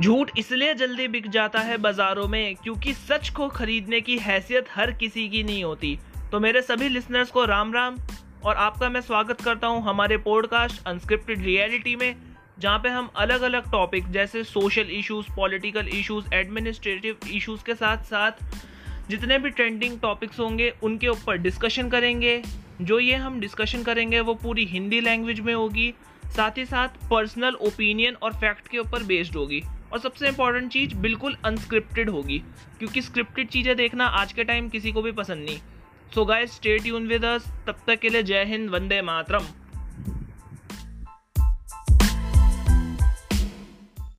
झूठ इसलिए जल्दी बिक जाता है बाजारों में क्योंकि सच को खरीदने की हैसियत हर किसी की नहीं होती। तो मेरे सभी लिसनर्स को राम राम, और आपका मैं स्वागत करता हूँ हमारे पॉडकास्ट अनस्क्रिप्टेड रियलिटी में, जहाँ पे हम अलग अलग टॉपिक जैसे social issues political issues administrative issues के साथ साथ जितने भी ट्रेंडिंग टॉपिक्स होंगे, उनके ऊपर डिस्कशन करेंगे। जो ये हम डिस्कशन करेंगे, वो पूरी हिंदी लैंग्वेज में होगी, साथ ही साथ पर्सनल ओपिनियन और फैक्ट के ऊपर बेस्ड होगी। और सबसे इंपॉर्टेंट चीज़ बिल्कुल अनस्क्रिप्टेड होगी, क्योंकि स्क्रिप्टेड चीज़ें देखना आज के टाइम किसी को भी पसंद नहीं। So guys stay tune with us तब तक के लिए जय हिंद, वंदे मातरम।